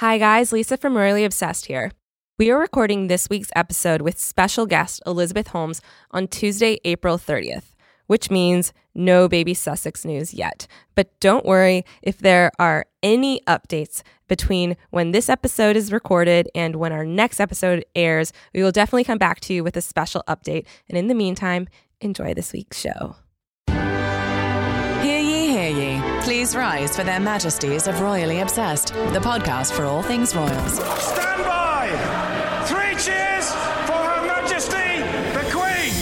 Hi, guys. Lisa from Royally Obsessed here. We are recording this week's episode with special guest Elizabeth Holmes on Tuesday, April 30th, which means no baby Sussex news yet. But don't worry if there are any updates between when this episode is recorded and when our next episode airs. We will definitely come back to you with a special update. And in the meantime, enjoy this week's show. Please rise for their majesties of Royally Obsessed, the podcast for all things royals. Stand by! Three cheers for Her Majesty the Queen!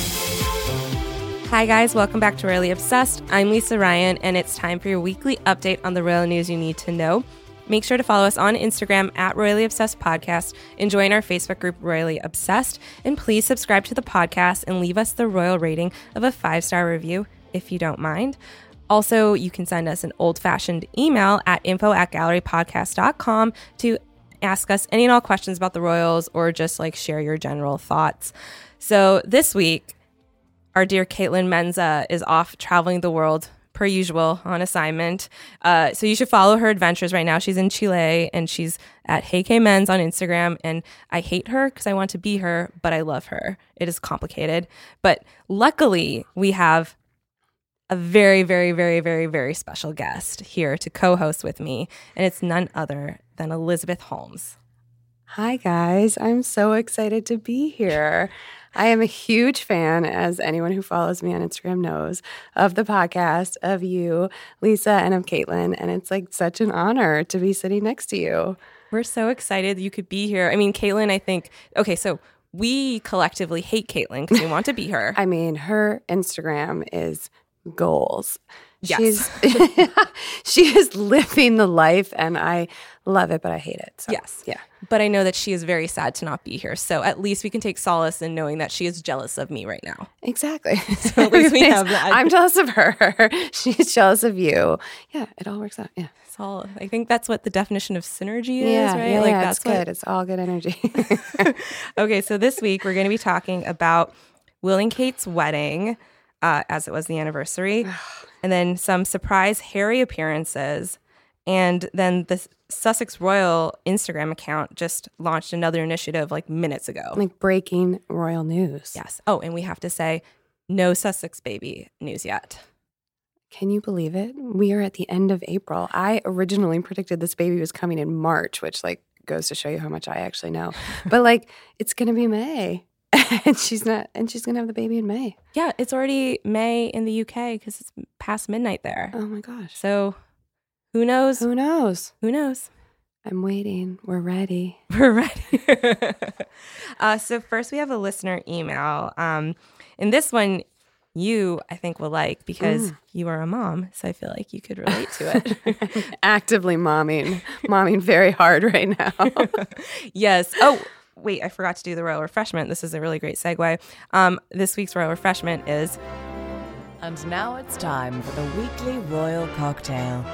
Hi, guys. Welcome back to Royally Obsessed. I'm Lisa Ryan, and it's time for your weekly update on the royal news you need to know. Make sure to follow us on Instagram at Royally Obsessed Podcast and join our Facebook group Royally Obsessed. And please subscribe to the podcast and leave us the royal rating of a five star review if you don't mind. Also, you can send us an old fashioned email at info at gallerypodcast.com to ask us any and all questions about the royals or just like share your general thoughts. So this week, our dear Kaitlin Menza is off traveling the world per usual on assignment. Uh, so you should follow her adventures right now. She's in Chile and she's at Hey K Men's on Instagram. And I hate her because I want to be her, but I love her. It is complicated. But luckily, we have a very, very, very, very, very special guest here to co host with me. And it's none other than Elizabeth Holmes. Hi, guys. I'm so excited to be here. I am a huge fan, as anyone who follows me on Instagram knows, of the podcast, of you, Lisa, and of Kaitlin. And it's like such an honor to be sitting next to you. We're so excited you could be here. I mean, Kaitlin, I think, okay, so we collectively hate Kaitlin because we want to be her. I mean, her Instagram is goals. Yes. She's she is living the life and I love it, but I hate it. So, Yes. Yeah. But I know that she is very sad to not be here. So at least we can take solace in knowing that she is jealous of me right now. Exactly. So at least we have that. I'm jealous of her. She's jealous of you. Yeah, it all works out. Yeah. It's all, I think that's what the definition of synergy is, yeah, right? yeah, like yeah, that's it's what- good. It's all good energy. Okay, so this week we're going to be talking about Will and Kate's wedding, uh, as it was the anniversary, and then some surprise Harry appearances, and then the Sussex Royal Instagram account just launched another initiative like minutes ago. like breaking royal news. yes. Oh, and we have to say, no Sussex baby news yet. Can you believe it? We are at the end of April. I originally predicted this baby was coming in March, which like goes to show you how much I actually know. but like it's going to be May. and she's not and she's to have the baby in May. Yeah, it's already May in the UK because it's past midnight there. Oh my gosh. So who knows? Who knows? Who knows? I'm waiting. We're ready. We're ready. uh, so first, we have a listener email, um, and this one you I think will like because you are a mom, so I feel like you could relate to it. Actively momming, momming very hard right now. yes. Oh. Wait, I forgot to do the royal refreshment. This is a really great segue. Um, this week's royal refreshment is And now it's time for the weekly royal cocktail.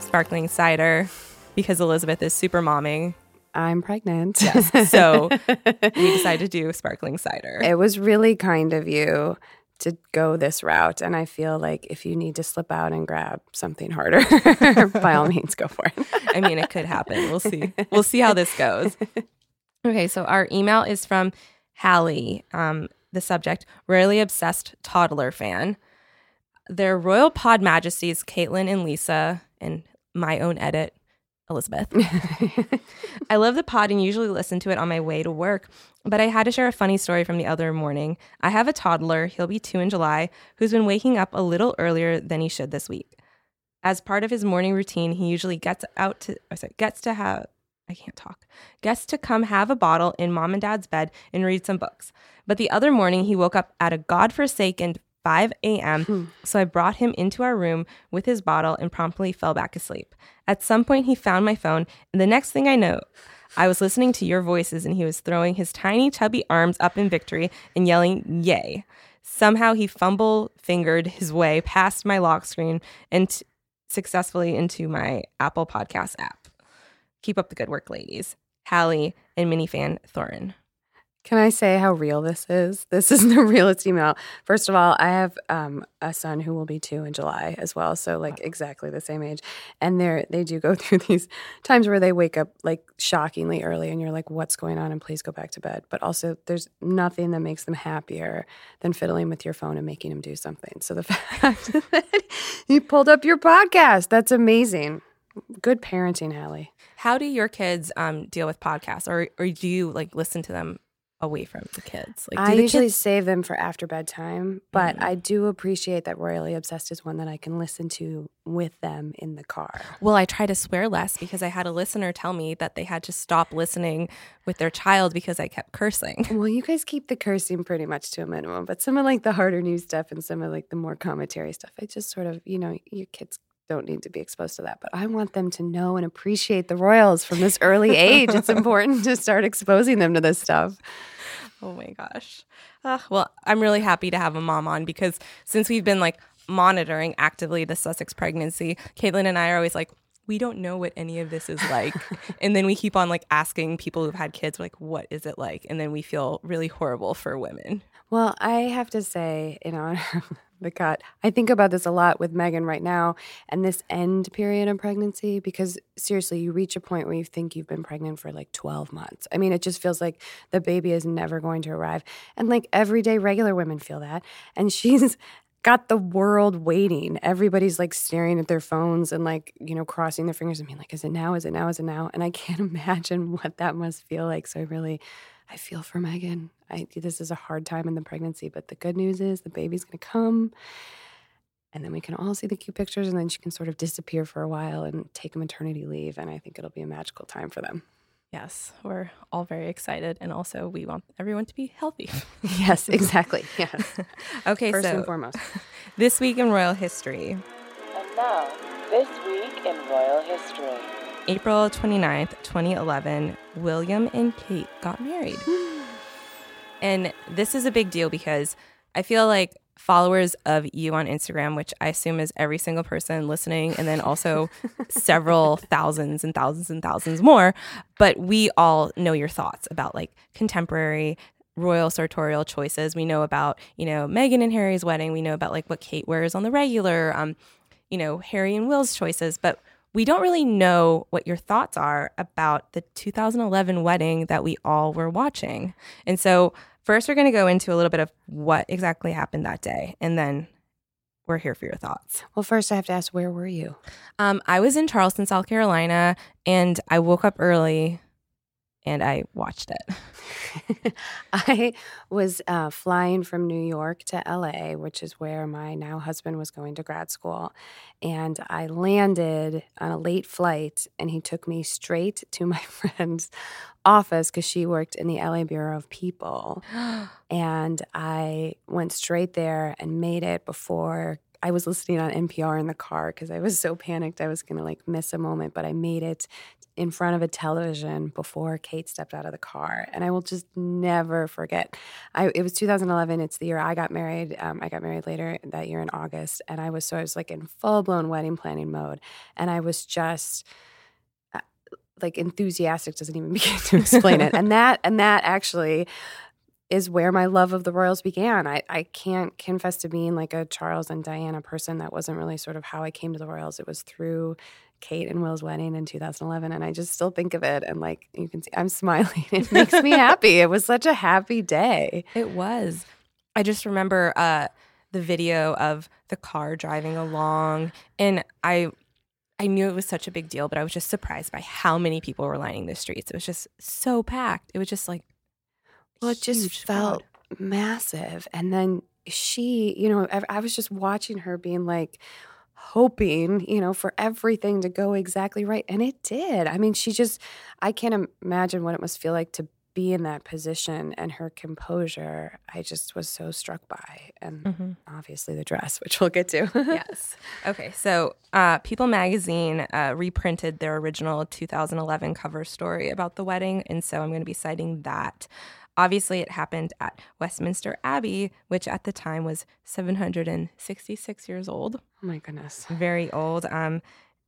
sparkling cider because Elizabeth is super momming. I'm pregnant. So we decided to do sparkling cider. it was really kind of you to go this route. And I feel like if you need to slip out and grab something harder, by all means, go for it. I mean, it could happen. We'll see. We'll see how this goes. Okay, so our email is from Hallie. Um, the subject: Royally Obsessed toddler fan. Their royal pod majesties, Kaitlin and Lisa, and my own edit, Elizabeth. I love the pod and usually listen to it on my way to work, but I had to share a funny story from the other morning. I have a toddler, he'll be two in July, who's been waking up a little earlier than he should this week. As part of his morning routine, he usually gets out to, oh, sorry, gets to have, I can't talk, gets to come have a bottle in mom and dad's bed and read some books. But the other morning, he woke up at a godforsaken 5 a.m. Hmm. So I brought him into our room with his bottle and promptly fell back asleep. At some point, he found my phone, and the next thing I know, I was listening to your voices and he was throwing his tiny, chubby arms up in victory and yelling, Yay. Somehow he fumble fingered his way past my lock screen and t- successfully into my Apple Podcast app. Keep up the good work, ladies. Hallie and minifan Thorin. Can I say how real this is? This is the realest email. First of all, I have um, a son who will be two in July as well, so like exactly the same age. And they they do go through these times where they wake up like shockingly early, and you're like, "What's going on?" And please go back to bed. But also, there's nothing that makes them happier than fiddling with your phone and making them do something. So the fact that you pulled up your podcast, that's amazing. Good parenting, Hallie. How do your kids um, deal with podcasts, or or do you like listen to them away from the kids? Like, do I usually kids- save them for after bedtime, but Mhm. I do appreciate that Royally Obsessed is one that I can listen to with them in the car. Well, I try to swear less because I had a listener tell me that they had to stop listening with their child because I kept cursing. Well, you guys keep the cursing pretty much to a minimum, but some of like the harder news stuff and some of like the more commentary stuff, I just sort of, you know, your kids don't need to be exposed to that, but I want them to know and appreciate the Royals from this early age. It's important to start exposing them to this stuff. Oh my gosh. Uh, well, I'm really happy to have a mom on because since we've been like monitoring actively the Sussex pregnancy, Kaitlin and I are always like, we don't know what any of this is like. and then we keep on like asking people who've had kids, like, what is it like? And then we feel really horrible for women. Well, I have to say, in honor of the cut, uh, I think about this a lot with Meghan right now and this end period of pregnancy because seriously, you reach a point where you think you've been pregnant for like 12 months. I mean, it just feels like the baby is never going to arrive. And like everyday regular women feel that. And she's got the world waiting. Everybody's like staring at their phones and like, you know, crossing their fingers and being like, is it now? Is it now? Is it now? And I can't imagine what that must feel like. So I really, I feel for Meghan. I, this is a hard time in the pregnancy, but the good news is the baby's going to come. And then we can all see the cute pictures, and then she can sort of disappear for a while and take a maternity leave. And I think it'll be a magical time for them. Yes, we're all very excited. And also, we want everyone to be healthy. Yes, exactly. Yes. okay, First so and foremost. this week in royal history, And now, this week in royal history. April 29th, 2011, William and Kate got married. and this is a big deal because I feel like followers of you on Instagram, which I assume is every single person listening, and then also several thousands and thousands and thousands more, but we all know your thoughts about like contemporary royal sartorial choices. We know about, you know, Meghan and Harry's wedding. We know about like what Kate wears on the regular, um, you know, Harry and Will's choices, but we don't really know what your thoughts are about the 2011 wedding that we all were watching. And so, first, we're going to go into a little bit of what exactly happened that day, and then we're here for your thoughts. Well, first, I have to ask, where were you? Um, I was in Charleston, South Carolina, and I woke up early and I watched it. I was uh, flying from New York to LA, which is where my now husband was going to grad school. And I landed on a late flight, and he took me straight to my friend's office because she worked in the LA Bureau of People. And I went straight there and made it before I was listening on NPR in the car because I was so panicked I was going to like miss a moment, but I made it in front of a television before Kate stepped out of the car. And I will just never forget. I, it was 2011. It's the year I got married. Um, I got married later that year in August. And I was so I was like in full blown wedding planning mode. And I was just uh, like enthusiastic doesn't even begin to explain it. And that and that actually is where my love of the royals began. I, I can't confess to being like a Charles and Diana person. That wasn't really sort of how I came to the royals. It was through Kate and Will's wedding in 2011. And I just still think of it. And like you can see, I'm smiling. It makes me happy. It was such a happy day. It was. I just remember uh, the video of the car driving along, and I. I knew it was such a big deal, but I was just surprised by how many people were lining the streets. It was just so packed. It was just like Well, it just felt massive. And then she, you know, I, I was just watching her being like, hoping, you know, for everything to go exactly right. And it did. I mean, she just, I can't imagine what it must feel like to be in that position and her composure. I just was so struck by. And Mhm. obviously the dress, which we'll get to. yes. Okay. So, uh, People Magazine uh, reprinted their original 2011 cover story about the wedding, and so I'm going to be citing that. Obviously, it happened at Westminster Abbey, which at the time was 766 years old. Oh my goodness. very old. Um,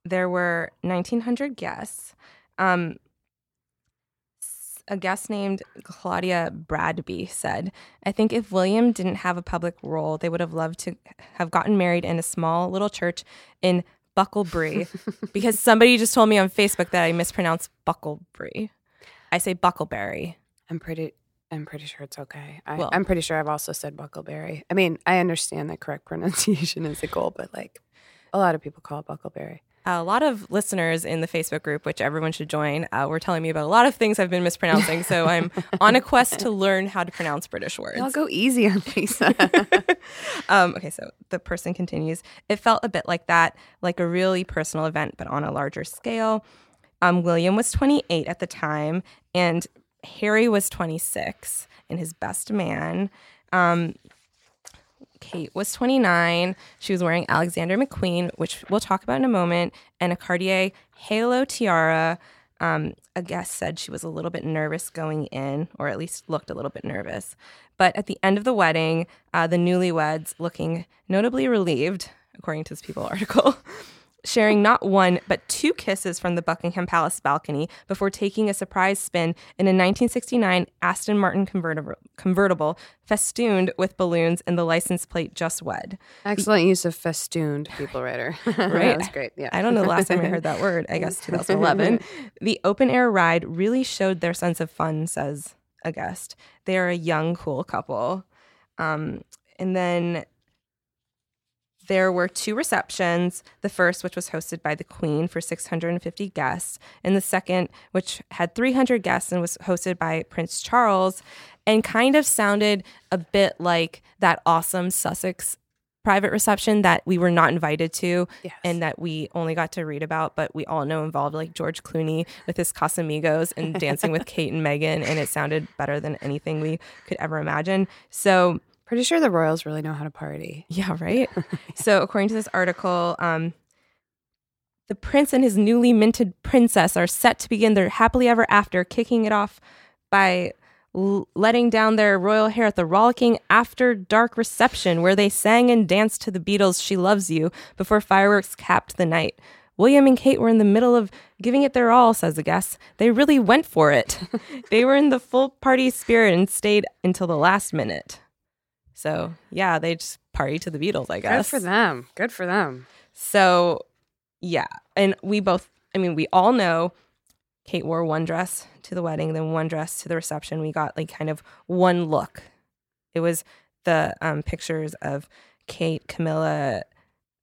there were 1,900 guests. Um, a guest named Claudia Bradby said, I think if William didn't have a public role, they would have loved to have gotten married in a small little church in Bucklebury because somebody just told me on Facebook that I mispronounced Bucklebury. I say Buckleberry. I'm pretty. I'm pretty sure it's okay. I, Well- I'm pretty sure I've also said Buckleberry. I mean, I understand that correct pronunciation is the goal, but like a lot of people call it Buckleberry. A lot of listeners in the Facebook group, which everyone should join, uh, were telling me about a lot of things I've been mispronouncing. so I'm on a quest to learn how to pronounce British words. I'll go easy on Lisa. Um, okay, so the person continues. It felt a bit like that, like a really personal event, but on a larger scale. Um, William was 28 at the time, and Harry was 26 and his best man. Um, Kate was 29. She was wearing Alexander McQueen, which we'll talk about in a moment, and a Cartier halo tiara. Um, a guest said she was a little bit nervous going in, or at least looked a little bit nervous. But at the end of the wedding, uh, the newlyweds looking notably relieved, according to this People article, sharing not one but two kisses from the Buckingham Palace balcony before taking a surprise spin in a 1969 Aston Martin convertible, convertible festooned with balloons and the license plate "Just Wed." Excellent use of festooned, people writer. Right. That's great. Yeah. I don't know the last time I heard that word. I guess 2011. the open air ride really showed their sense of fun, says a guest. They are a young, cool couple. Um, and then there were two receptions. The first, which was hosted by the Queen for 650 guests, and the second, which had 300 guests and was hosted by Prince Charles, and kind of sounded a bit like that awesome Sussex private reception that we were not invited to Yes. and that we only got to read about, but we all know involved like George Clooney with his Casamigos and dancing with Kate and Meghan, and it sounded better than anything we could ever imagine. So Pretty sure the royals really know how to party. yeah, right. so, according to this article, um, the prince and his newly minted princess are set to begin their happily ever after, kicking it off by l- letting down their royal hair at the rollicking after dark reception where they sang and danced to the Beatles' She Loves You before fireworks capped the night. William and Kate were in the middle of giving it their all, says the guest. They really went for it. they were in the full party spirit and stayed until the last minute. So, yeah, they just party to the Beatles, I guess. Good for them. Good for them. So, yeah. And we both, I mean, we all know Kate wore one dress to the wedding, then one dress to the reception. We got like kind of one look. It was the um, pictures of Kate, Camilla,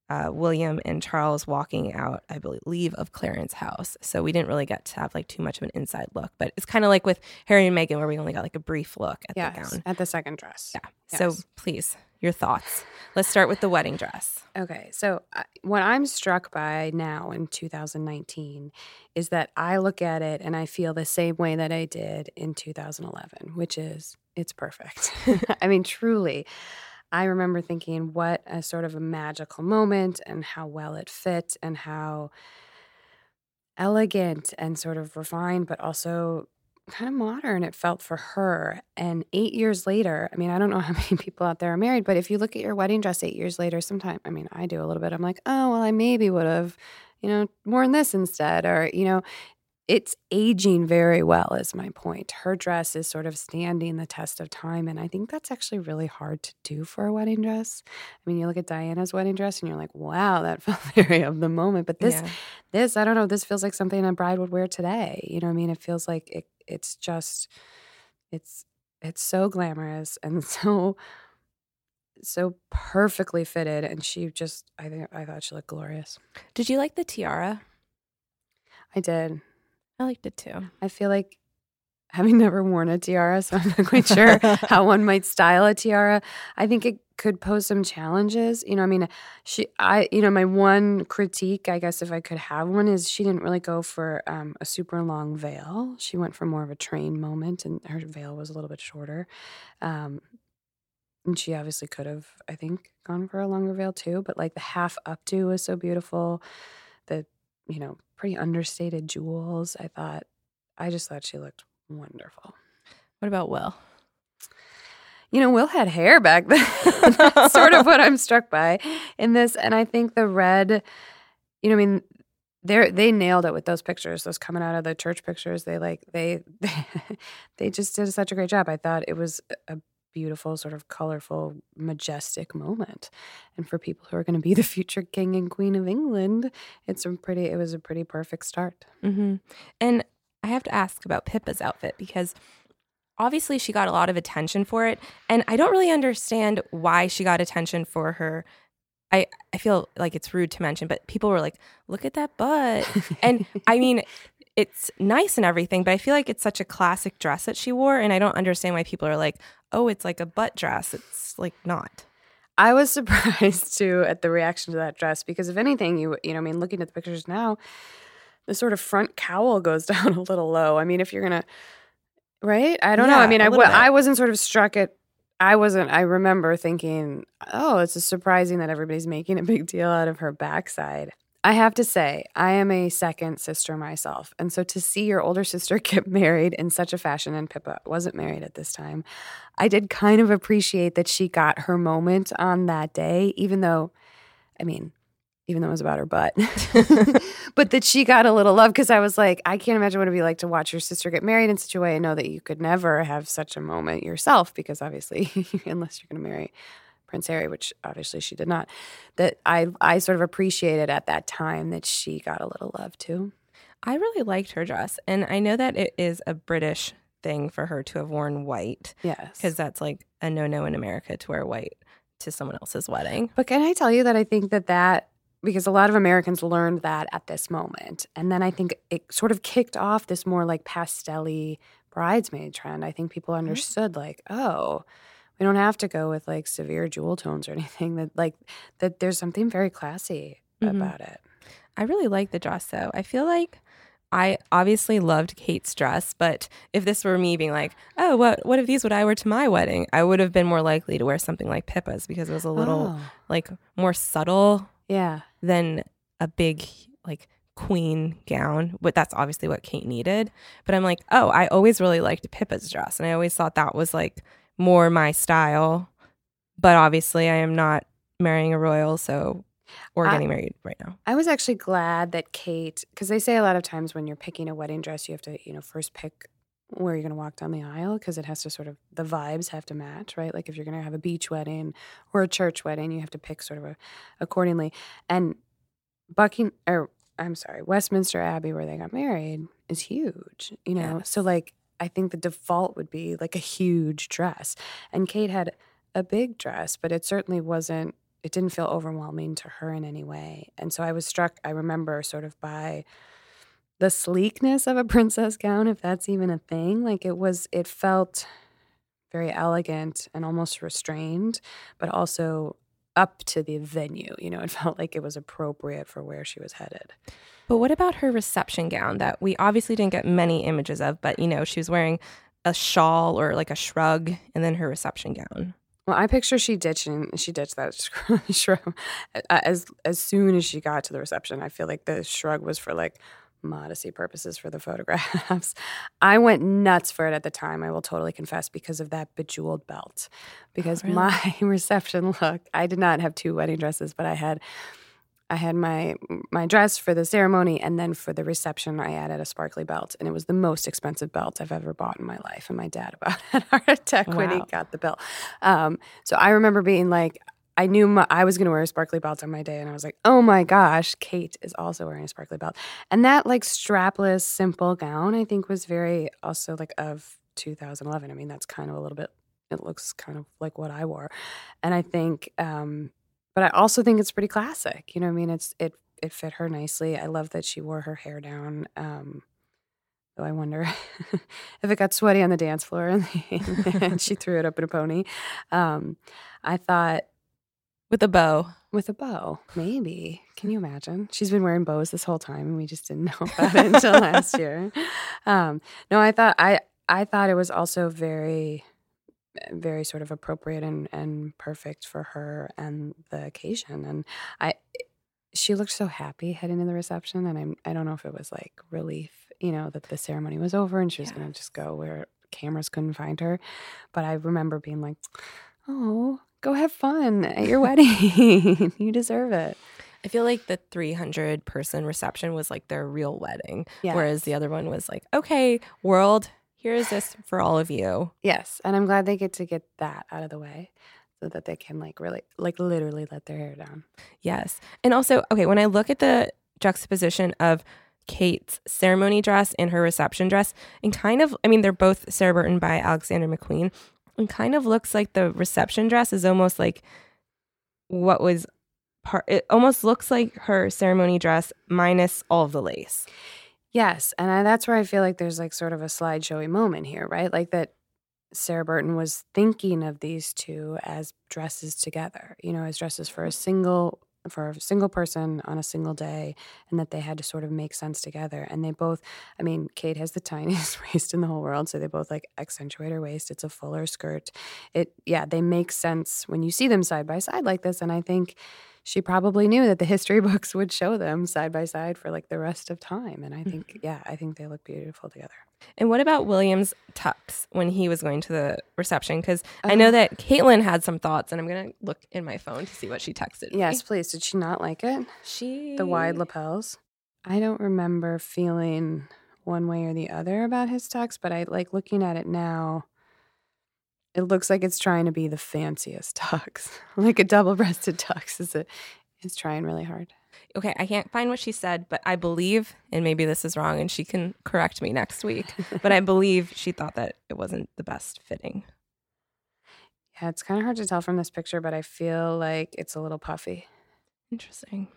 uh, William, and Charles walking out, I believe, of Clarence House. So we didn't really get to have like too much of an inside look. But it's kind of like with Harry and Meghan, where we only got like a brief look at the gown. At the second dress. Yeah. Yes. So please, your thoughts. Let's start with the wedding dress. Okay, so I- what I'm struck by now in 2019 is that I look at it and I feel the same way that I did in 2011, which is it's perfect. I mean, truly. I remember thinking what a sort of a magical moment and how well it fit and how elegant and sort of refined, but also kind of modern it felt for her. And eight years later, I mean, I don't know how many people out there are married, but if you look at your wedding dress eight years later, sometime, I mean, I do a little bit. I'm like, oh, well, I maybe would have, you know, worn this instead. Or, you know, it's aging very well, is my point. Her dress is sort of standing the test of time. And I think that's actually really hard to do for a wedding dress. I mean, you look at Diana's wedding dress and you're like, wow, that felt very of the moment. But this, Yeah. this i don't know this feels like something a bride would wear today you know what i mean it feels like it, it's just it's it's so glamorous and so so perfectly fitted and she just i think i thought she looked glorious Did you like the tiara? i did I liked it too. i feel like having never worn a tiara so i'm not quite sure how one might style a tiara. I think it could pose some challenges you know i mean she i you know my one critique i guess if i could have one is she didn't really go for um, a super long veil. She went for more of a train moment and her veil was a little bit shorter. Um, and she obviously could have i think gone for a longer veil too but like the half updo was so beautiful. The you know pretty understated jewels i thought i just thought she looked wonderful What about Will? you know, Will had hair back then. That's sort of what I'm struck by in this. And I think the red, you know, I mean, they they nailed it with those pictures. Those coming out of the church pictures. They like they they they just did such a great job. I thought it was a beautiful, sort of colorful, majestic moment. And for people who are going to be the future king and queen of England, it's a pretty. It was a pretty perfect start. hmm And I have to ask about Pippa's outfit because obviously she got a lot of attention for it, and I don't really understand why she got attention for her. I I feel like it's rude to mention, but people were like, "Look at that butt," and I mean. It's nice and everything, but I feel like it's such a classic dress that she wore, and I don't understand why people are like, "Oh, it's like a butt dress." It's like not. I was surprised too at the reaction to that dress because if anything, you you know, I mean, looking at the pictures now, the sort of front cowl goes down a little low. I mean, if you're gonna, right? I don't know. I mean, I bit. I wasn't sort of struck at. I wasn't. I remember thinking, oh, it's just surprising that everybody's making a big deal out of her backside. I have to say, I am a second sister myself. And so to see your older sister get married in such a fashion, and Pippa wasn't married at this time, I did kind of appreciate that she got her moment on that day, even though, I mean, even though it was about her butt, but that she got a little love because I was like, I can't imagine what it'd be like to watch your sister get married in such a way and know that you could never have such a moment yourself because obviously, unless you're going to marry Prince Harry, which obviously she did not, that I I sort of appreciated at that time that she got a little love too. I really liked her dress, and I know that it is a British thing for her to have worn white Yes, because that's like a no-no in America to wear white to someone else's wedding. But can I tell you that I think that that because a lot of Americans learned that at this moment, and then I think it sort of kicked off this more like pastelly bridesmaid trend. I think people mm-hmm. understood like, oh, we don't have to go with like severe jewel tones or anything. That like that there's something very classy Mhm. about it. I really like the dress though. I feel like I obviously loved Kate's dress, but if this were me being like, "Oh, what what of these would I wear to my wedding?" I would have been more likely to wear something like Pippa's because it was a little Oh, like more subtle yeah. than a big like queen gown. But that's obviously what Kate needed. But I'm like, "Oh, I always really liked Pippa's dress, and I always thought that was like more my style." But obviously, I am not marrying a royal, so or I- getting married right now. I was actually glad that Kate, because they say a lot of times when you're picking a wedding dress, you have to, you know, first pick where you're going to walk down the aisle because it has to sort of, the vibes have to match, right? Like if you're going to have a beach wedding or a church wedding, you have to pick sort of a, accordingly. And Bucking, or I'm sorry, Westminster Abbey, where they got married, is huge, you know? So, like, I think the default would be like a huge dress. And Kate had a big dress, but it certainly wasn't it didn't feel overwhelming to her in any way. And so I was struck, I remember, sort of by the sleekness of a princess gown, if that's even a thing. Like it was, it felt very elegant and almost restrained, but also up to the venue. You know, it felt like it was appropriate for where she was headed. But what about her reception gown that we obviously didn't get many images of, but you know, she was wearing a shawl or like a shrug and then her reception gown. Well, I picture she ditching she ditched that shrug as as soon as she got to the reception. I feel like the shrug was for like modesty purposes for the photographs. I went nuts for it at the time. I will totally confess because of that bejeweled belt. Because really? my reception look, I did not have two wedding dresses, but I had I had my my dress for the ceremony, and then for the reception, I added a sparkly belt, and it was the most expensive belt I've ever bought in my life. And my dad about had a heart attack when he got the belt. Um, so I remember being like, I knew my, I was going to wear a sparkly belt on my day, and I was like, oh my gosh, Kate is also wearing a sparkly belt, and that like strapless, simple gown, I think was very also like of 2011. I mean, that's kind of a little bit. It looks kind of like what I wore, and I think. Um, but I also think it's pretty classic. You know, I mean, it's it it fit her nicely. I love that she wore her hair down. Um, though I wonder if it got sweaty on the dance floor and, and she threw it up in a pony. Um, I thought With a bow. with a bow, maybe. Can you imagine? She's been wearing bows this whole time, and we just didn't know about it until last year. Um, no, I thought I I thought it was also very very sort of appropriate and and perfect for her and the occasion. And I she looked so happy heading to the reception, and I'm I don't know if it was like relief, you know, that the ceremony was over and she was gonna just go where cameras couldn't find her. But I remember being like, "Oh, go have fun at your wedding. you deserve it." I feel like the 300 person reception was like their real wedding, Yes. whereas the other one was like, okay, world, here's this for all of you. Yes, and I'm glad they get to get that out of the way so that they can like really like literally let their hair down. Yes. And also, okay, when I look at the juxtaposition of Kate's ceremony dress and her reception dress, and kind of, I mean, they're both Sarah Burton by Alexander McQueen, and kind of looks like the reception dress is almost like what was part, it almost looks like her ceremony dress minus all of the lace. Yes, and I, that's where I feel like there's like sort of a slideshowy moment here, right? Like that Sarah Burton was thinking of these two as dresses together, you know, as dresses for a single for a single person on a single day and that they had to sort of make sense together. And they both i mean kate has the tiniest waist in the whole world so they both like accentuate her waist. It's a fuller skirt. It yeah they make sense when you see them side by side like this. And i think she probably knew that the history books would show them side by side for like the rest of time and i think mm-hmm. yeah i think they look beautiful together And what about William's tux when he was going to the reception? Because I know oh. that Kaitlin had some thoughts, and I'm gonna look in my phone to see what she texted. me. yes please did she not like it she the wide lapels i don't remember feeling one way or the other about his tux but i like looking at it now it looks like it's trying to be the fanciest tux like a double-breasted tux is it is trying really hard Okay, I can't find what she said, but I believe, and maybe this is wrong, and she can correct me next week. but I believe she thought that it wasn't the best fitting. yeah it's kind of hard to tell from this picture but i feel like it's a little puffy Interesting.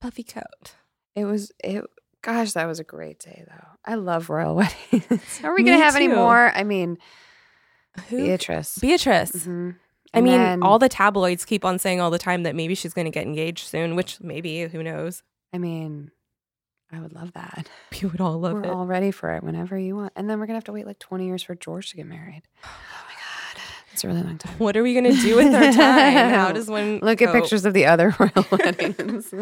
Puffy coat. It was it. Gosh, that was a great day though. I love royal weddings. Oh, Are we gonna have any more? I mean, Who? Beatrice. Beatrice. Mhm. I And mean, then- all the tabloids keep on saying all the time that maybe she's going to get engaged soon, which maybe, who knows? I mean, I would love that. We would all love it. we're all ready for it whenever you want, and then we're gonna have to wait like twenty years for George to get married. Oh my god, it's a really long time. what are we going to do with our time? How does one Look at cope? pictures of the other royal weddings.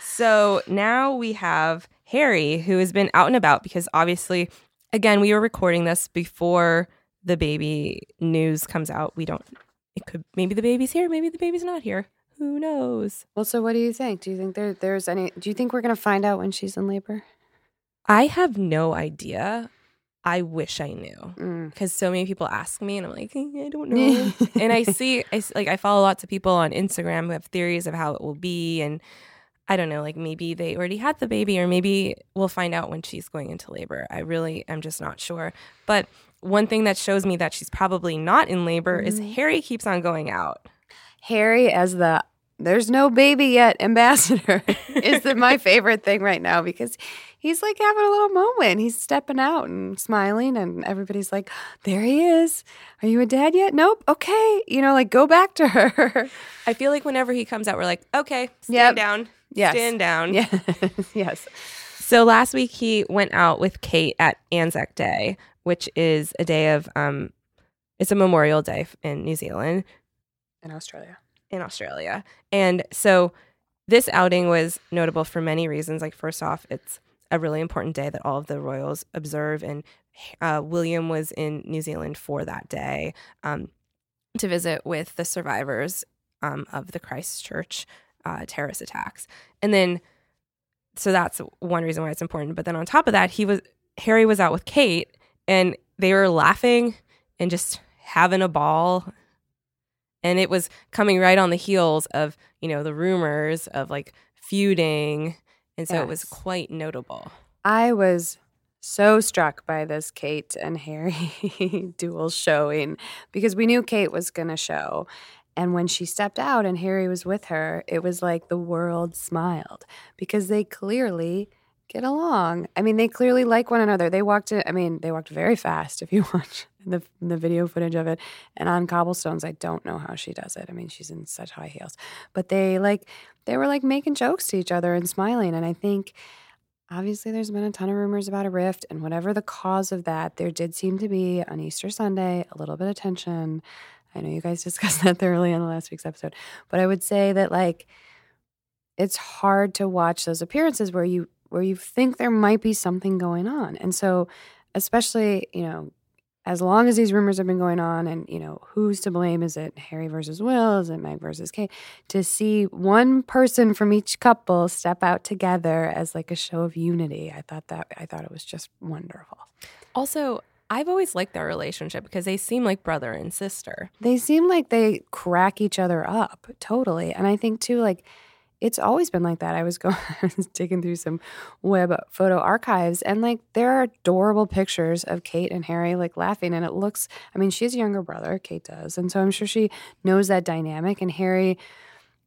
So now we have Harry, who has been out and about because obviously, again, we were recording this before the baby news comes out. We don't, it could, maybe the baby's here, maybe the baby's not here. Who knows? well, so what do you think? Do you think there there's any? Do you think we're gonna find out when she's in labor? I have no idea. I wish I knew Mm. because so many people ask me, and I'm like, "Eh, I don't know. and I see, I like, I follow lots of people on Instagram who have theories of how it will be, and I don't know, like maybe they already had the baby, or maybe we'll find out when she's going into labor. I really am just not sure. But one thing that shows me that she's probably not in labor is mm-hmm. Harry keeps on going out. Harry as the there's no baby yet ambassador is the, my favorite thing right now because he's like having a little moment. He's stepping out and smiling, and everybody's like, "There he is. Are you a dad yet? Nope. Okay. You know, like go back to her. I feel like whenever he comes out, we're like, okay, stand Yep. down, Yes. stand down. yes, yes. So last week he went out with Kate at Anzac Day, which is a day of um, it's a Memorial Day in New Zealand. In Australia. in Australia. And so this outing was notable for many reasons. Like, first off, it's a really important day that all of the royals observe. And uh, William was in New Zealand for that day um, to visit with the survivors um, of the Christchurch uh, terrorist attacks. And then, so that's one reason why it's important. But then on top of that, he was Harry was out with Kate, and they were laughing and just having a ball. And it was coming right on the heels of you know the rumors of like feuding. And so it was quite notable. I was so struck by this Kate and Harry dual showing because we knew Kate was going to show. And when she stepped out and Harry was with her, it was like the world smiled because they clearly get along. I mean, they clearly like one another. They walked in, I mean, they walked very fast if you watch the, the video footage of it. And on cobblestones, I don't know how she does it. I mean, she's in such high heels. But they like, they were like making jokes to each other and smiling. And I think obviously there's been a ton of rumors about a rift and whatever the cause of that there did seem to be on easter sunday a little bit of tension i know you guys discussed that thoroughly on the last week's episode but i would say that like it's hard to watch those appearances where you where you think there might be something going on. And so especially you know as long as these rumors have been going on and you know who's to blame? Is it harry versus will? Is it meg versus kate? To see one person from each couple step out together as like a show of unity i thought that i thought it was just wonderful. Also, I've always liked their relationship because they seem like brother and sister. they seem like they crack each other up totally. And i think too like it's always been like that i was going i was digging through some web photo archives and like there are adorable pictures of kate and harry like laughing and it looks i mean she has a younger brother kate does and so i'm sure she knows that dynamic and harry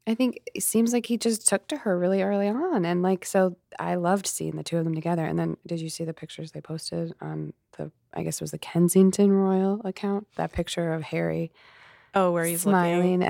i think it seems like he just took to her really early on and like so i loved seeing the two of them together and then did you see the pictures they posted on the i guess it was the kensington royal account that picture of harry Oh, where he's looking.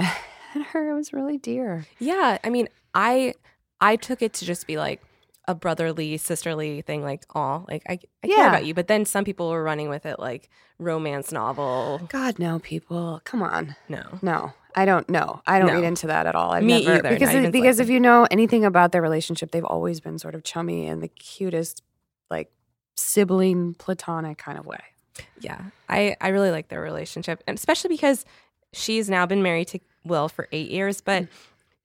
Her. It was really dear. Yeah, I mean, I I took it to just be like a brotherly, sisterly thing, like, oh, like I, I care about you. But then some people were running with it like romance novel. God, no, people, come on. No. No, I don't know. I don't No. read into that at all. I've Me never, either, Because even because if you know anything about their relationship, they've always been sort of chummy and the cutest, like sibling, platonic kind of way. Yeah. I, I really like their relationship. And especially because she's now been married to Will for eight years, but Mm.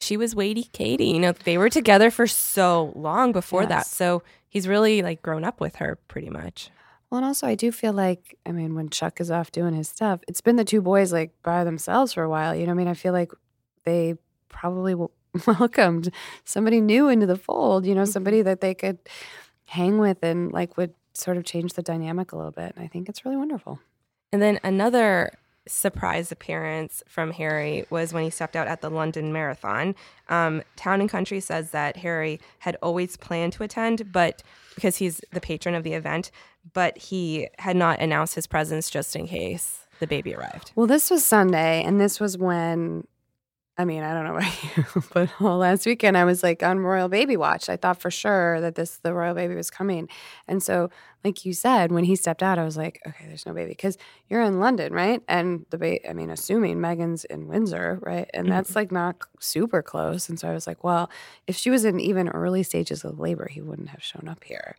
she was Waity Katie. You know, they were together for so long before that. So he's really like grown up with her pretty much. Well, and also I do feel like, I mean, when Chuck is off doing his stuff, it's been the two boys like by themselves for a while. You know, I mean, I feel like they probably w- welcomed somebody new into the fold. You know, somebody that they could hang with and like would sort of change the dynamic a little bit. And I think it's really wonderful. And then another surprise appearance from Harry was when he stepped out at the London Marathon. Um, Town and Country says that Harry had always planned to attend, but because he's the patron of the event, but he had not announced his presence just in case the baby arrived. Well, this was Sunday, and this was when, I mean, I don't know about you, but all last weekend I was like on Royal Baby Watch. I thought for sure that this the Royal Baby was coming, and so like you said, when he stepped out, I was like, okay, there's no baby because you're in London, right? And the baby, I mean, assuming Meghan's in Windsor, right? And mm-hmm. that's like not super close, and so I was like, well, if she was in even early stages of labor, he wouldn't have shown up here.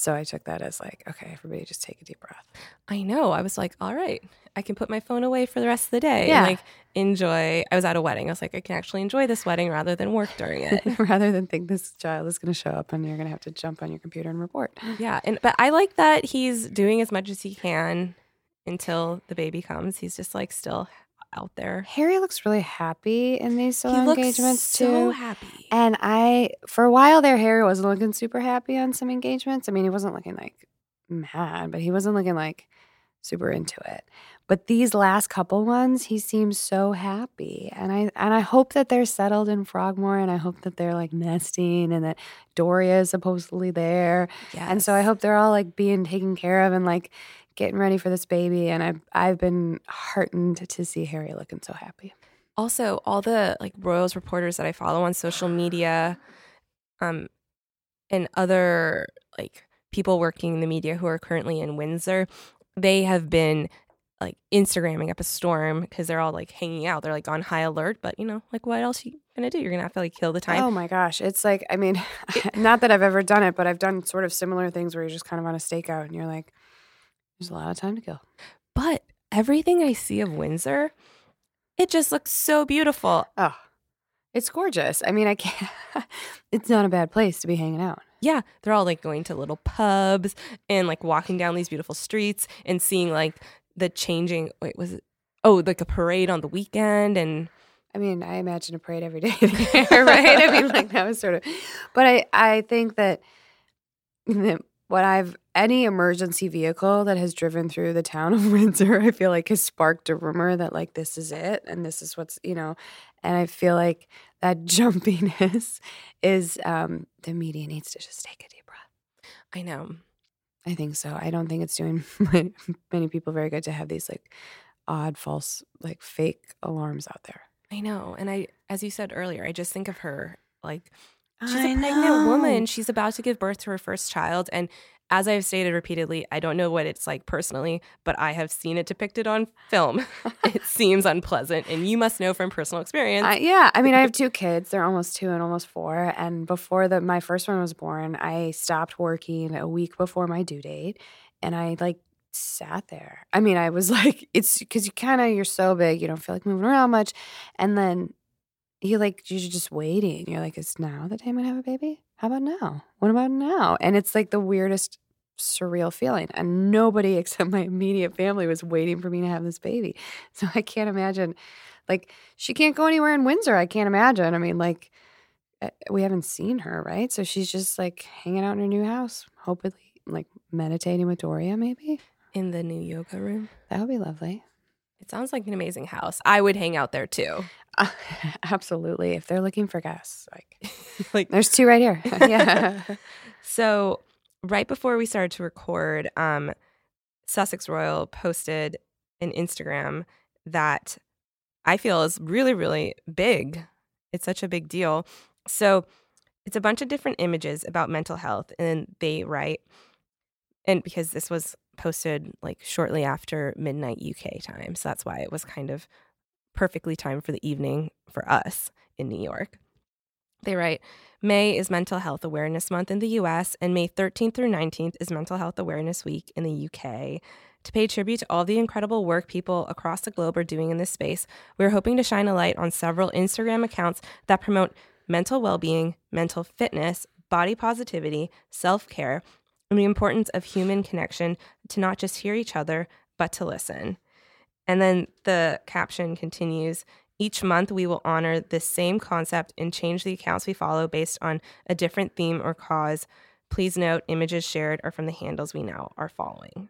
So I took that as like, okay, everybody just take a deep breath. I know. I was like, all right, I can put my phone away for the rest of the day. Yeah. And like enjoy. I was at a wedding. I was like, I can actually enjoy this wedding rather than work during it. rather than think this child is going to show up and you're going to have to jump on your computer and report. Yeah, and but I like that he's doing as much as he can until the baby comes. He's just like still out there. Harry looks really happy in these he solo looks engagements so too. happy. And I, for a while there, Harry wasn't looking super happy on some engagements. I mean, he wasn't looking like mad, but he wasn't looking like super into it. But these last couple ones, he seems so happy, and I and I hope that they're settled in Frogmore, and I hope that they're like nesting, and that Doria is supposedly there, and so I hope they're all like being taken care of and like getting ready for this baby. And I've I've been heartened to see Harry looking so happy. also all the like Royals reporters that I follow on social media, um, and other like people working in the media who are currently in Windsor, they have been like Instagramming up a storm because they're all like hanging out. They're like on high alert, but you know, like what else are you gonna do? You're gonna have to like kill the time. Oh my gosh. It's like, I mean, not that I've ever done it, but I've done sort of similar things where you're just kind of on a stakeout and you're like, there's a lot of time to kill. But everything I see of Windsor, it just looks so beautiful. Oh, it's gorgeous. I mean, I can't, it's not a bad place to be hanging out. Yeah, they're all like going to little pubs and like walking down these beautiful streets and seeing like the changing. Wait, was it? Oh, like a parade on the weekend and I mean, I imagine a parade every day there, right? I mean, like that was sort of, but I, I think that that what I've any emergency vehicle that has driven through the town of Windsor, I feel like has sparked a rumor that like this is it and this is what's you know, and I feel like that jumpiness is um the media needs to just take a deep breath. I know. I think so. I don't think it's doing many people very good to have these like odd, false, like fake alarms out there. I know. And I, as you said earlier, I just think of her like she's I a pregnant know. woman. She's about to give birth to her first child. And as I've stated repeatedly, I don't know what it's like personally, but I have seen it depicted on film. it seems unpleasant. And you must know from personal experience. I, yeah, I mean, I have two kids. They're almost two and almost four. And before the my first one was born, I stopped working a week before my due date, and I like sat there. I mean, I was like, it's because you kind of you're so big, you don't feel like moving around much, and then you like you're just waiting. You're like, is now the time I have a baby? How about now? What about now? And it's like the weirdest surreal feeling. And nobody except my immediate family was waiting for me to have this baby. So I can't imagine. Like she can't go anywhere in Windsor. I can't imagine. I mean, like uh, we haven't seen her, right? So she's just like hanging out in her new house, hopefully like meditating with Doria, maybe. In the new yoga room. That would be lovely. It sounds like an amazing house. I would hang out there too. Uh, absolutely. If they're looking for guests, like, Like there's two right here. yeah. So, right before we started to record, um, Sussex Royal posted an Instagram that I feel is really, really big. It's such a big deal. So, it's a bunch of different images about mental health, and they write, and because this was posted like shortly after midnight UK time, so that's why it was kind of perfectly timed for the evening for us in New York. They write, May is Mental Health Awareness Month in the US, and May 13th through 19th is Mental Health Awareness Week in the UK. To pay tribute to all the incredible work people across the globe are doing in this space, we're hoping to shine a light on several Instagram accounts that promote mental well being, mental fitness, body positivity, self care, and the importance of human connection to not just hear each other, but to listen. And then the caption continues each month, we will honor this same concept and change the accounts we follow based on a different theme or cause. Please note, images shared are from the handles we now are following.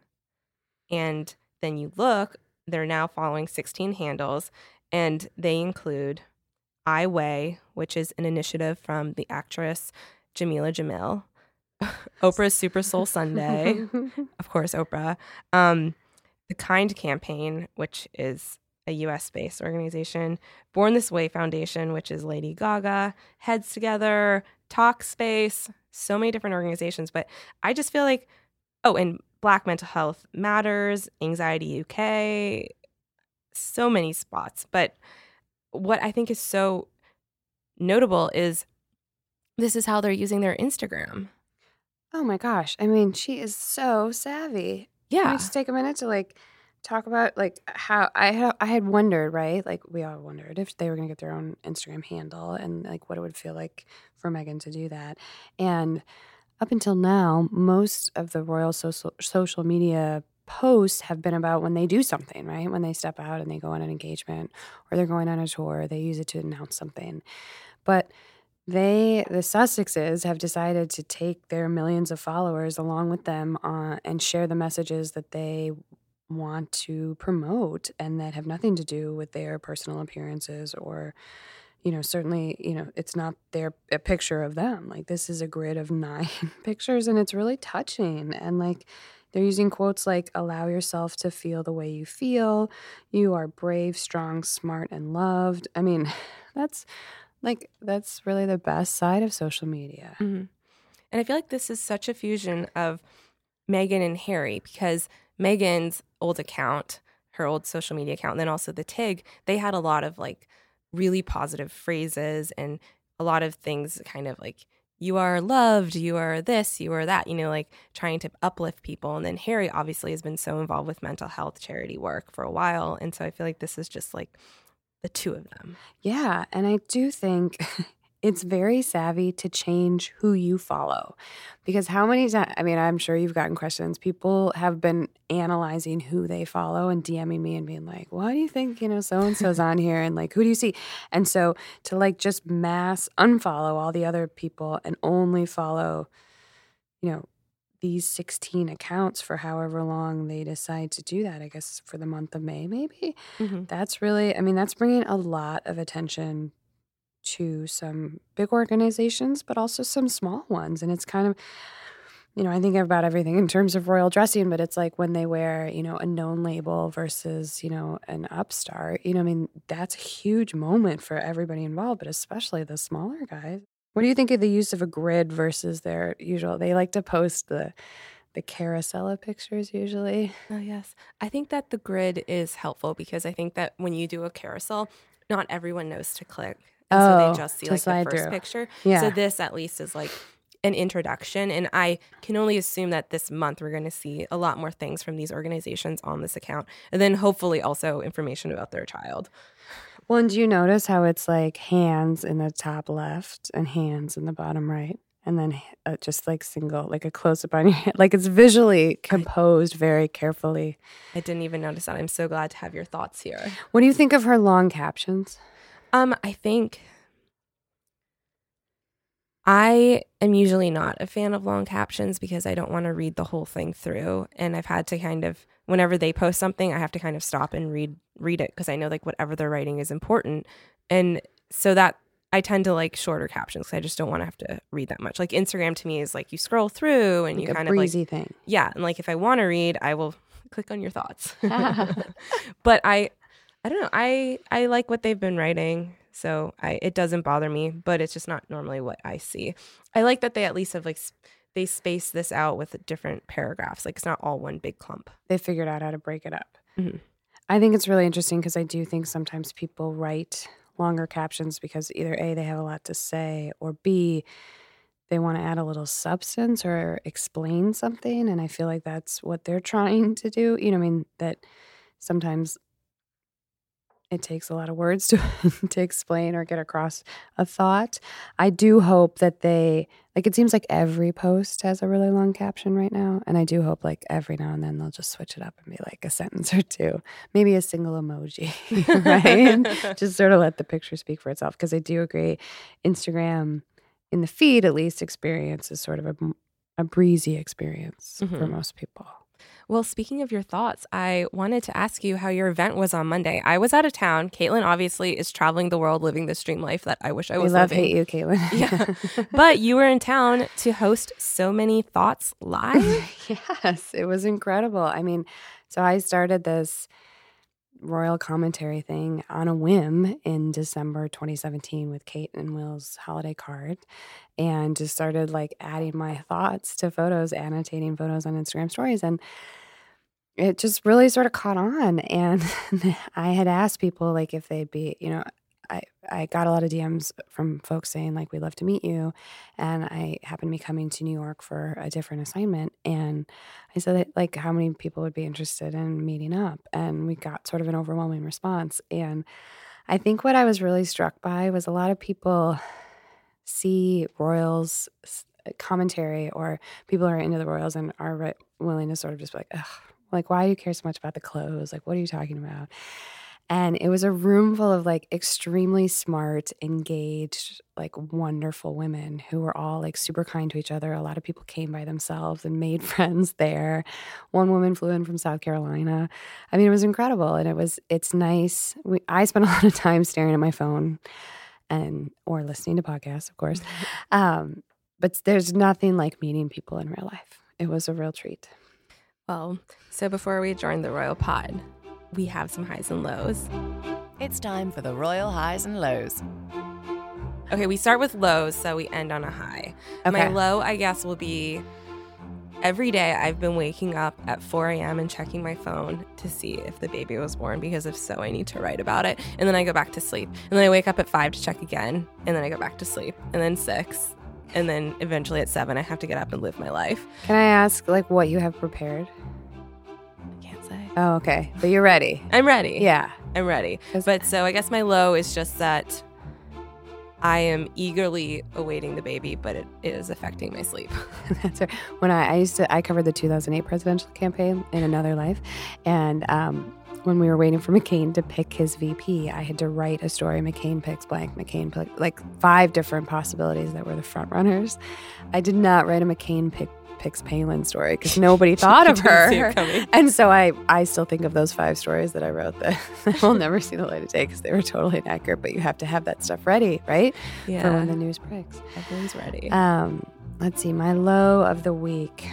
And then you look, they're now following 16 handles, and they include I Weigh, which is an initiative from the actress Jameela Jamil, Oprah's Super Soul Sunday, of course, Oprah, um, the Kind Campaign, which is a US based organization, Born This Way Foundation, which is Lady Gaga, Heads Together, Talkspace, so many different organizations. But I just feel like, oh, and Black Mental Health Matters, Anxiety UK, so many spots. But what I think is so notable is this is how they're using their Instagram. Oh my gosh. I mean, she is so savvy. Can Yeah. we just take a minute to like talk about like how I had I had wondered, right? Like we all wondered if they were going to get their own Instagram handle and like what it would feel like for Meghan to do that. And up until now, most of the royal social social media posts have been about when they do something, right? When they step out and they go on an engagement or they're going on a tour, they use it to announce something. But they, the Sussexes, have decided to take their millions of followers along with them uh, and share the messages that they want to promote and that have nothing to do with their personal appearances or you know certainly you know it's not their a picture of them. Like this is a grid of nine pictures and it's really touching and like they're using quotes like allow yourself to feel the way you feel. You are brave strong smart and loved. I mean that's like that's really the best side of social media Mhm. And I feel like this is such a fusion of Meghan and Harry because Meghan's old account, her old social media account, and then also the TIG, they had a lot of like really positive phrases and a lot of things kind of like, you are loved, you are this, you are that, you know, like trying to uplift people. And then Harry obviously has been so involved with mental health charity work for a while. And so I feel like this is just like the two of them. Yeah, and I do think it's very savvy to change who you follow. Because how many times, I mean, I'm sure you've gotten questions. People have been analyzing who they follow and DMing me and being like, why do you think, you know, so and so's on here? And like, who do you see? And so to like just mass unfollow all the other people and only follow, you know, these 16 accounts for however long they decide to do that, I guess for the month of May, maybe Mhm. that's really i mean that's bringing a lot of attention to some big organizations but also some small ones and it's kind of you know i think about everything in terms of royal dressing but it's like when they wear you know a known label versus you know an upstart you know i mean that's a huge moment for everybody involved but especially the smaller guys what do you think of the use of a grid versus their usual they like to post the the carousel of pictures usually Oh, yes. I think that the grid is helpful because I think that when you do a carousel, not everyone knows to click. And so Oh, they just see like the first through. picture. Yeah. So this at least is like an introduction. And I can only assume that this month we're going to see a lot more things from these organizations on this account. And then hopefully also information about their child. Well, and do you notice how it's like hands in the top left and hands in the bottom right? And then uh, just like single, like a close up on your hand. Like it's visually composed very carefully. I didn't even notice that. I'm so glad to have your thoughts here. What do you think of her long captions? Um, I think I am usually not a fan of long captions because I don't want to read the whole thing through. And I've had to kind of whenever they post something, I have to kind of stop and read read it because I know like whatever they're writing is important. And so that I tend to like shorter captions because I just don't want to have to read that much. Like Instagram to me is like you scroll through and Like you kind of like breezy thing. yeah, and like if I want to read, I will click on your thoughts. but I I don't know. I I like what they've been writing. So I it doesn't bother me, but it's just not normally what I see. I like that they at least have like they space this out with different paragraphs. Like it's not all one big clump. They figured out how to break it up. Mhm. I think it's really interesting because I do think sometimes people write longer captions because either A, they have a lot to say, or B, they want to add a little substance or explain something. And I feel like that's what they're trying to do. You know, I mean, that sometimes it takes a lot of words to to explain or get across a thought. I do hope that they like it seems like every post has a really long caption right now, and I do hope like every now and then they'll just switch it up and be like a sentence or two, maybe a single emoji, right? just sort of let the picture speak for itself because I do agree Instagram in the feed at least experience is sort of a, a breezy experience for Mhm. most people. Well, speaking of your thoughts, I wanted to ask you how your event was on Monday. I was out of town. Kaitlin obviously is traveling the world living this dream life that I wish I was. We love living. hate you, Kaitlin. Yeah. but you were in town to host so many thoughts live. yes, it was incredible. I mean, so I started this royal commentary thing on a whim in December 2017 with Kate and Will's holiday card and just started like adding my thoughts to photos, annotating photos on Instagram stories and it just really sort of caught on. And I had asked people like if they'd be, you know, I, I got a lot of DMs from folks saying like we'd love to meet you and I happened to be coming to New York for a different assignment and I said that, like how many people would be interested in meeting up and we got sort of an overwhelming response and I think what I was really struck by was a lot of people see royals uh, commentary or people are into the royals and are willing to sort of just be like Ugh, like why do you care so much about the clothes? Like what are you talking about and it was a room full of like extremely smart, engaged, like wonderful women who were all like super kind to each other. A lot of people came by themselves and made friends there. One woman flew in from South Carolina. I mean, it was incredible. And it was, it's nice. We, I spent a lot of time staring at my phone and, or listening to podcasts, of course. Um, but there's nothing like meeting people in real life. It was a real treat. well, so before we join the Royal Pod, we have some highs and lows. It's time for the Royal Highs and Lows. Okay, we start with lows, so we end on a high. Okay. My low, I guess, will be every day I've been waking up at 4 a.m. and checking my phone to see if the baby was born because if so, I need to write about it. And then I go back to sleep. And then I wake up at 5 to check again. And then I go back to sleep. And then 6. And then eventually at 7, I have to get up and live my life. Can I ask like what you have prepared? I can't say. Oh, okay. But you're ready. I'm ready. Yeah. I'm ready. But so I guess my low is just that I am eagerly awaiting the baby, but it is affecting my sleep. That's right. When I, I used to, I covered the 2008 presidential campaign in another life, and um, when we were waiting for McCain to pick his VP, I had to write a story. McCain picks blank. McCain pick like five different possibilities that were the front runners. I did not write a McCain pick picks Palin story because nobody thought of Didn't see it her. And so I, I still think of those five stories that I wrote that will never see the light of day because they were totally inaccurate. But you have to have that stuff ready, right? Yeah. For when the news breaks. everyone's ready. Um, let's see, my low of the week.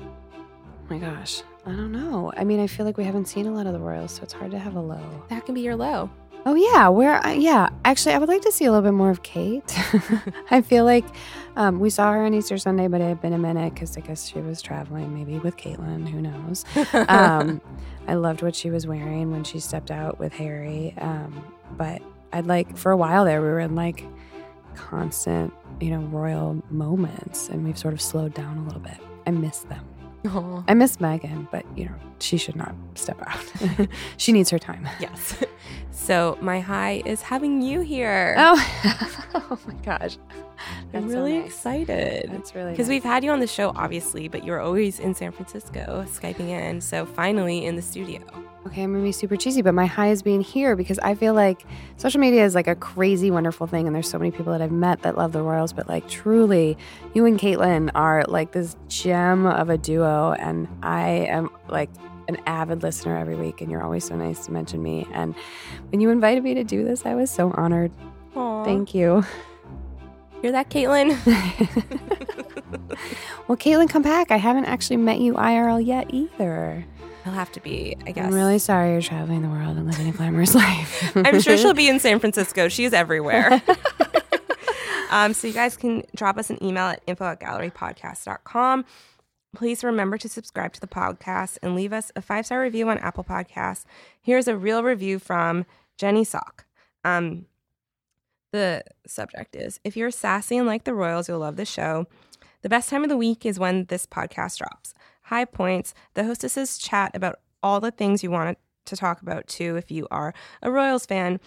Oh my gosh, I don't know. I mean, I feel like we haven't seen a lot of the Royals, so it's hard to have a low. that can be your low. Oh yeah, where? Yeah, actually, I would like to see a little bit more of Kate. I feel like um, we saw her on Easter Sunday, but it had been a minute because I guess she was traveling, maybe with Kaitlin. Who knows? um, I loved what she was wearing when she stepped out with Harry. Um, but I'd like for a while there, we were in like constant, you know, royal moments, and we've sort of slowed down a little bit. I miss them. Aw. I miss Meghan, but you know, she should not step out. she needs her time. Yes. So my high is having you here. Oh, oh my gosh. Mm-hmm. I'm That's so really nice. excited. That's really Because nice. we've had you on the show, obviously, but you're always in San Francisco, Skyping in. So finally in the studio. Okay, I'm gonna be super cheesy, but my high is being here because I feel like social media is like a crazy, wonderful thing, and there's so many people that I've met that love the Royals, but like truly, you and Kaitlin are like this gem of a duo, and I am like an avid listener every week, and you're always so nice to mention me. And when you invited me to do this, I was so honored. Aw. Thank you. Hear that, Kaitlin? well, Kaitlin, come back. I haven't actually met you IRL yet either. I'll have to be, I guess. I'm really sorry you're traveling the world and living a glamorous life. I'm sure she'll be in San Francisco. She's everywhere. um, so you guys can drop us an email at info at gallerypodcast.com. Please remember to subscribe to the podcast and leave us a five star review on Apple Podcasts. Here's a real review from Jenny Sock. Um, the subject is If you're sassy and like the Royals, you'll love the show. The best time of the week is when this podcast drops. High points, the hostesses chat about all the things you want to talk about too if you are a Royals fan.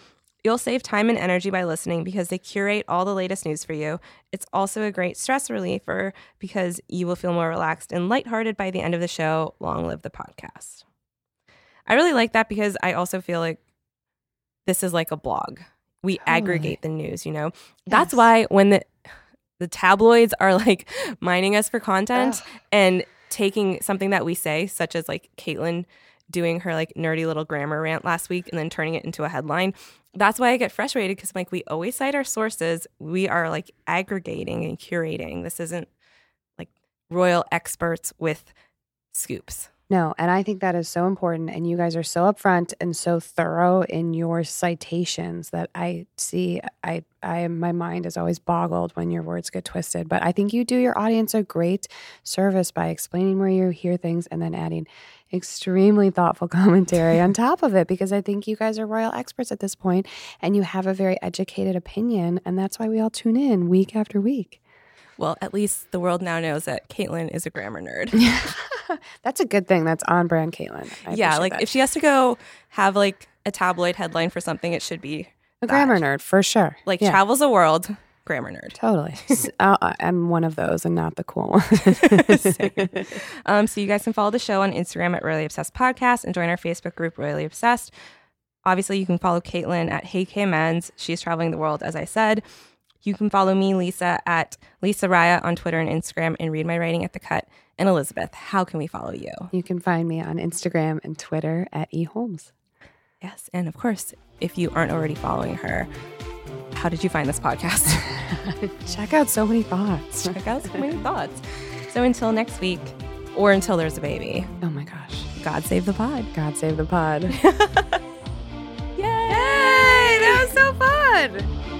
You'll save time and energy by listening because they curate all the latest news for you. It's also a great stress reliever because you will feel more relaxed and lighthearted by the end of the show. Long live the podcast. I really like that because I also feel like this is like a blog. We Totally. aggregate the news, you know? That's why when the the tabloids are like mining us for content and taking something that we say, such as like Kaitlin doing her like nerdy little grammar rant last week and then turning it into a headline. That's why I get frustrated because like we always cite our sources. We are like aggregating and curating. This isn't like royal experts with scoops. No, and I think that is so important. And you guys are so upfront and so thorough in your citations that I see. I, I, my mind is always boggled when your words get twisted. But I think you do your audience a great service by explaining where you hear things and then adding extremely thoughtful commentary on top of it. Because I think you guys are royal experts at this point, and you have a very educated opinion, and that's why we all tune in week after week. Well, at least the world now knows that Kaitlin is a grammar nerd. That's a good thing. That's on brand, Kaitlin. I yeah, like that. if she has to go have like a tabloid headline for something, it should be a grammar nerd for sure. like Yeah. travels the world, grammar nerd. Totally. Uh, I'm one of those and not the cool one. Um, so you guys can follow the show on Instagram at Royally Obsessed Podcast and join our Facebook group Royally Obsessed. Obviously, you can follow Kaitlin at Hey K Men's. She's traveling the world, as I said. You can follow me, Lisa, at Lisa Raya on Twitter and Instagram, and read my writing at the cut. And Elizabeth, how can we follow you? you can find me on Instagram and Twitter at eholmes. Yes, and of course, if you aren't already following her, how did you find this podcast? Check out so many thoughts. Check out so many thoughts. So until next week, or until there's a baby, Oh my gosh. God save the pod. God save the pod. Yay! that was so fun.